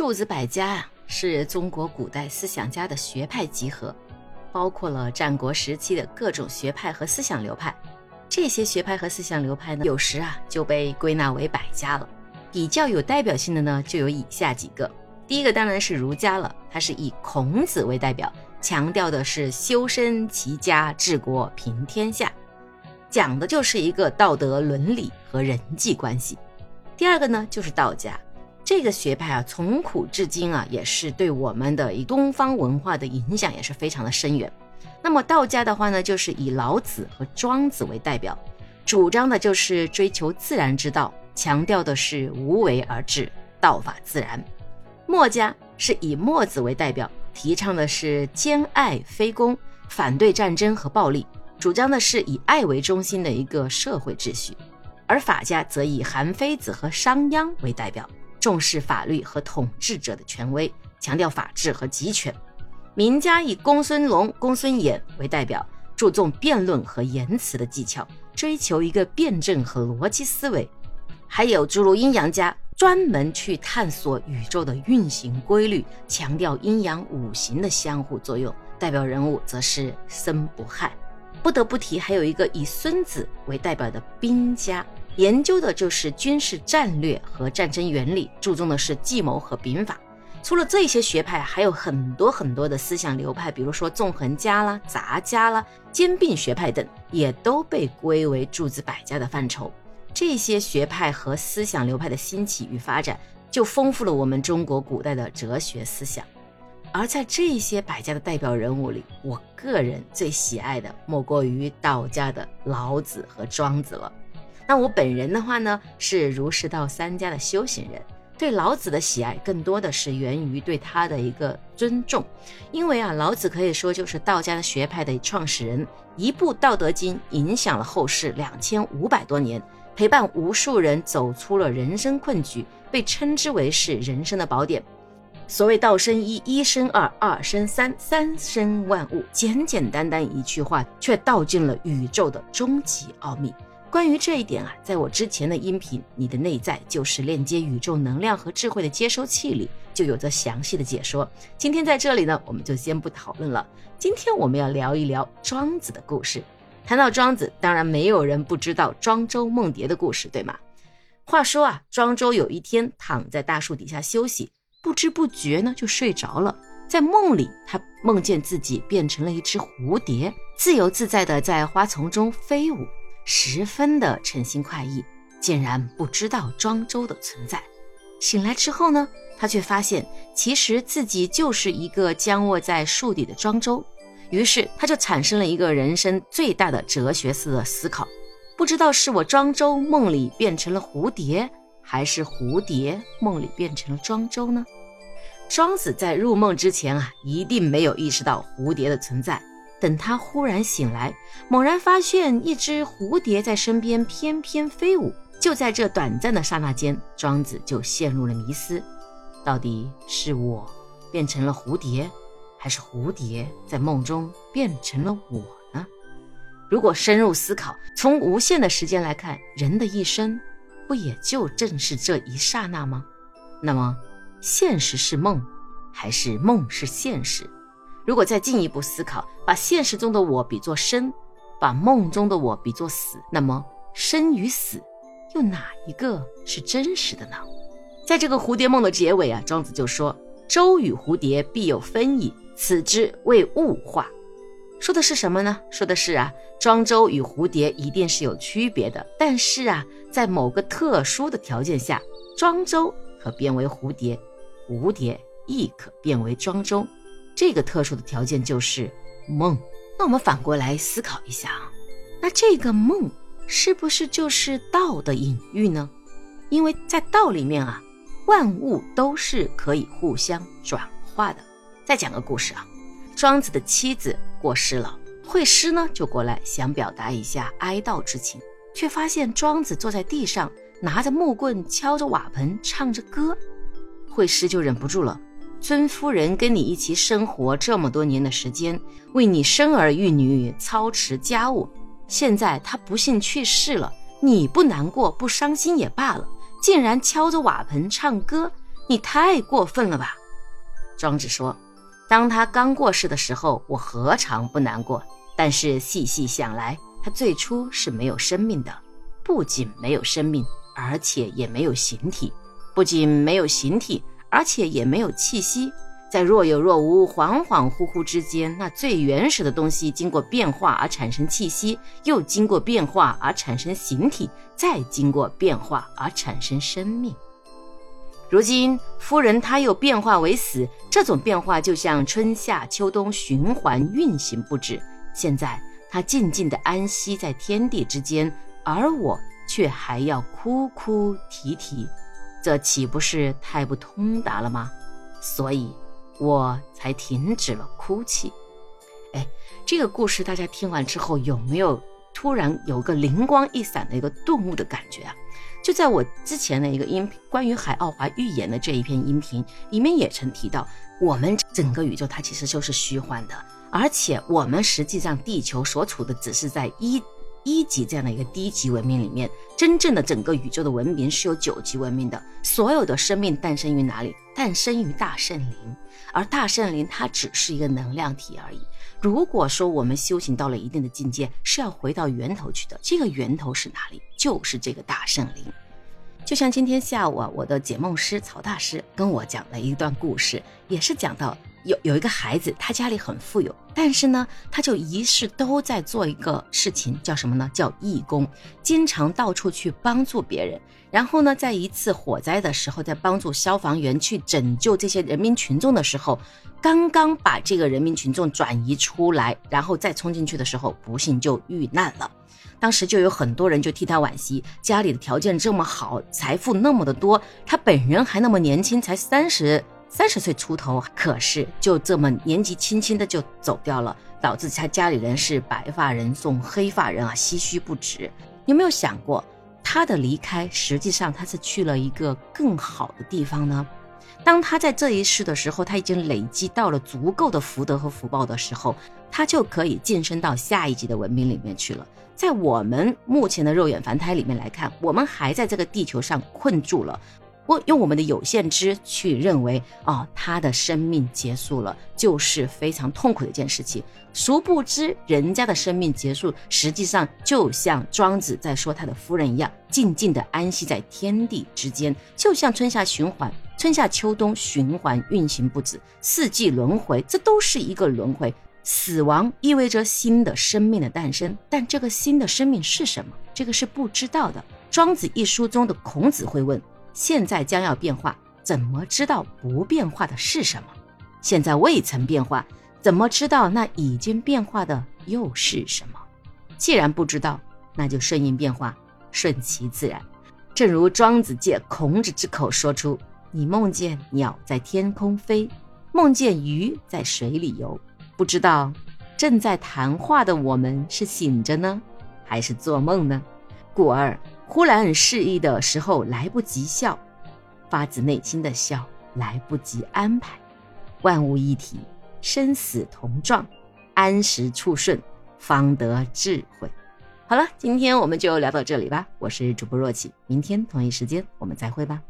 诸子百家啊，是中国古代思想家的学派集合，包括了战国时期的各种学派和思想流派。这些学派和思想流派呢，有时啊就被归纳为百家了。比较有代表性的呢，就有以下几个。第一个当然是儒家了，它是以孔子为代表，强调的是修身齐家治国平天下，讲的就是一个道德伦理和人际关系。第二个呢就是道家，这个学派啊，从古至今啊，也是对我们的以东方文化的影响也是非常的深远。那么道家的话呢，就是以老子和庄子为代表，主张的就是追求自然之道，强调的是无为而治，道法自然。墨家是以墨子为代表，提倡的是兼爱非攻，反对战争和暴力，主张的是以爱为中心的一个社会秩序。而法家则以韩非子和商鞅为代表，重视法律和统治者的权威，强调法治和集权。名家以公孙龙、公孙衍为代表，注重辩论和言辞的技巧，追求一个辩证和逻辑思维。还有诸如阴阳家。专门去探索宇宙的运行规律，强调阴阳五行的相互作用。代表人物则是申不害。不得不提，还有一个以孙子为代表的兵家，研究的就是军事战略和战争原理，注重的是计谋和兵法。除了这些学派，还有很多很多的思想流派，比如说纵横家啦、杂家啦、兼并学派等，也都被归为诸子百家的范畴。这些学派和思想流派的兴起与发展，就丰富了我们中国古代的哲学思想。而在这些百家的代表人物里，我个人最喜爱的莫过于道家的老子和庄子了。那我本人的话呢，是儒释道三家的修行人，对老子的喜爱更多的是源于对他的一个尊重，因为啊，老子可以说就是道家的学派的创始人，一部《道德经》影响了后世两千五百多年。陪伴无数人走出了人生困局，被称之为是人生的宝典。所谓“道生一，一生二，二生三，三生万物”，简简单单一句话，却道尽了宇宙的终极奥秘。关于这一点啊，在我之前的音频《你的内在就是链接宇宙能量和智慧的接收器》里，就有着详细的解说。今天在这里呢，我们就先不讨论了。今天我们要聊一聊庄子的故事。谈到庄子，当然没有人不知道庄周梦蝶的故事，对吗？话说啊，庄周有一天躺在大树底下休息，不知不觉呢就睡着了。在梦里，他梦见自己变成了一只蝴蝶，自由自在的在花丛中飞舞，十分的称心快意，竟然不知道庄周的存在。醒来之后呢，他却发现其实自己就是一个僵卧在树底的庄周。于是他就产生了一个人生最大的哲学式的思考，不知道是我庄周梦里变成了蝴蝶，还是蝴蝶梦里变成了庄周呢？庄子在入梦之前啊，一定没有意识到蝴蝶的存在。等他忽然醒来，猛然发现一只蝴蝶在身边翩翩飞舞。就在这短暂的刹那间，庄子就陷入了迷思：到底是我变成了蝴蝶？还是蝴蝶在梦中变成了我呢？如果深入思考，从无限的时间来看，人的一生不也就正是这一刹那吗？那么，现实是梦，还是梦是现实？如果再进一步思考，把现实中的我比作生，把梦中的我比作死，那么生与死又哪一个是真实的呢？在这个蝴蝶梦的结尾啊，庄子就说：“周与蝴蝶必有分矣。”此之谓物化，说的是什么呢？说的是啊，庄周与蝴蝶一定是有区别的，但是啊，在某个特殊的条件下，庄周可变为蝴蝶，蝴蝶亦可变为庄周。这个特殊的条件就是梦。那我们反过来思考一下啊，那这个梦是不是就是道的隐喻呢？因为在道里面啊，万物都是可以互相转化的。再讲个故事啊，庄子的妻子过世了，惠施呢就过来想表达一下哀悼之情，却发现庄子坐在地上，拿着木棍敲着瓦盆，唱着歌。惠施就忍不住了，尊夫人跟你一起生活这么多年的时间，为你生儿育女，操持家务，现在她不幸去世了，你不难过不伤心也罢了，竟然敲着瓦盆唱歌。你太过分了吧？庄子说：“当他刚过世的时候，我何尝不难过？但是细细想来，他最初是没有生命的，不仅没有生命，而且也没有形体；不仅没有形体，而且也没有气息。在若有若无、恍恍惚惚之间，那最原始的东西经过变化而产生气息，又经过变化而产生形体，再经过变化而产生生命。”如今夫人她又变化为死，这种变化就像春夏秋冬循环运行不止。现在她静静的安息在天地之间，而我却还要哭哭啼啼，这岂不是太不通达了吗？所以，我才停止了哭泣。哎，这个故事大家听完之后有没有突然有个灵光一闪的一个顿悟的感觉啊？就在我之前的一个音频，关于海奥华预言的这一篇音频里面，也曾提到，我们整个宇宙它其实就是虚幻的，而且我们实际上地球所处的只是在一一级这样的一个低级文明里面，真正的整个宇宙的文明是有九级文明的，所有的生命诞生于哪里？诞生于大圣灵，而大圣灵它只是一个能量体而已。如果说我们修行到了一定的境界，是要回到源头去的。这个源头是哪里？就是这个大圣灵。就像今天下午啊，我的解梦师曹大师跟我讲了一段故事，也是讲到有有一个孩子，他家里很富有，但是呢，他就一世都在做一个事情，叫什么呢？叫义工，经常到处去帮助别人。然后呢，在一次火灾的时候，在帮助消防员去拯救这些人民群众的时候。刚刚把这个人民群众转移出来，然后再冲进去的时候，不幸就遇难了。当时就有很多人就替他惋惜，家里的条件这么好，财富那么的多，他本人还那么年轻，才三十三十岁出头，可是就这么年纪轻轻的就走掉了，导致他家里人是白发人送黑发人啊，唏嘘不止。你有没有想过，他的离开实际上他是去了一个更好的地方呢？当他在这一世的时候，他已经累积到了足够的福德和福报的时候，他就可以晋升到下一级的文明里面去了。在我们目前的肉眼凡胎里面来看，我们还在这个地球上困住了。我用我们的有限知去认为，哦，他的生命结束了，就是非常痛苦的一件事情。殊不知，人家的生命结束，实际上就像庄子在说他的夫人一样，静静的安息在天地之间，就像春夏循环。春夏秋冬循环运行不止，四季轮回，这都是一个轮回。死亡意味着新的生命的诞生，但这个新的生命是什么？这个是不知道的。庄子一书中的孔子会问：现在将要变化，怎么知道不变化的是什么？现在未曾变化，怎么知道那已经变化的又是什么？既然不知道，那就顺应变化，顺其自然。正如庄子借孔子之口说出。你梦见鸟在天空飞，梦见鱼在水里游，不知道正在谈话的我们是醒着呢，还是做梦呢？故而忽然示意的时候来不及笑，发自内心的笑来不及安排。万物一体，生死同状，安时处顺，方得智慧。好了，今天我们就聊到这里吧。我是主播若琪，明天同一时间我们再会吧。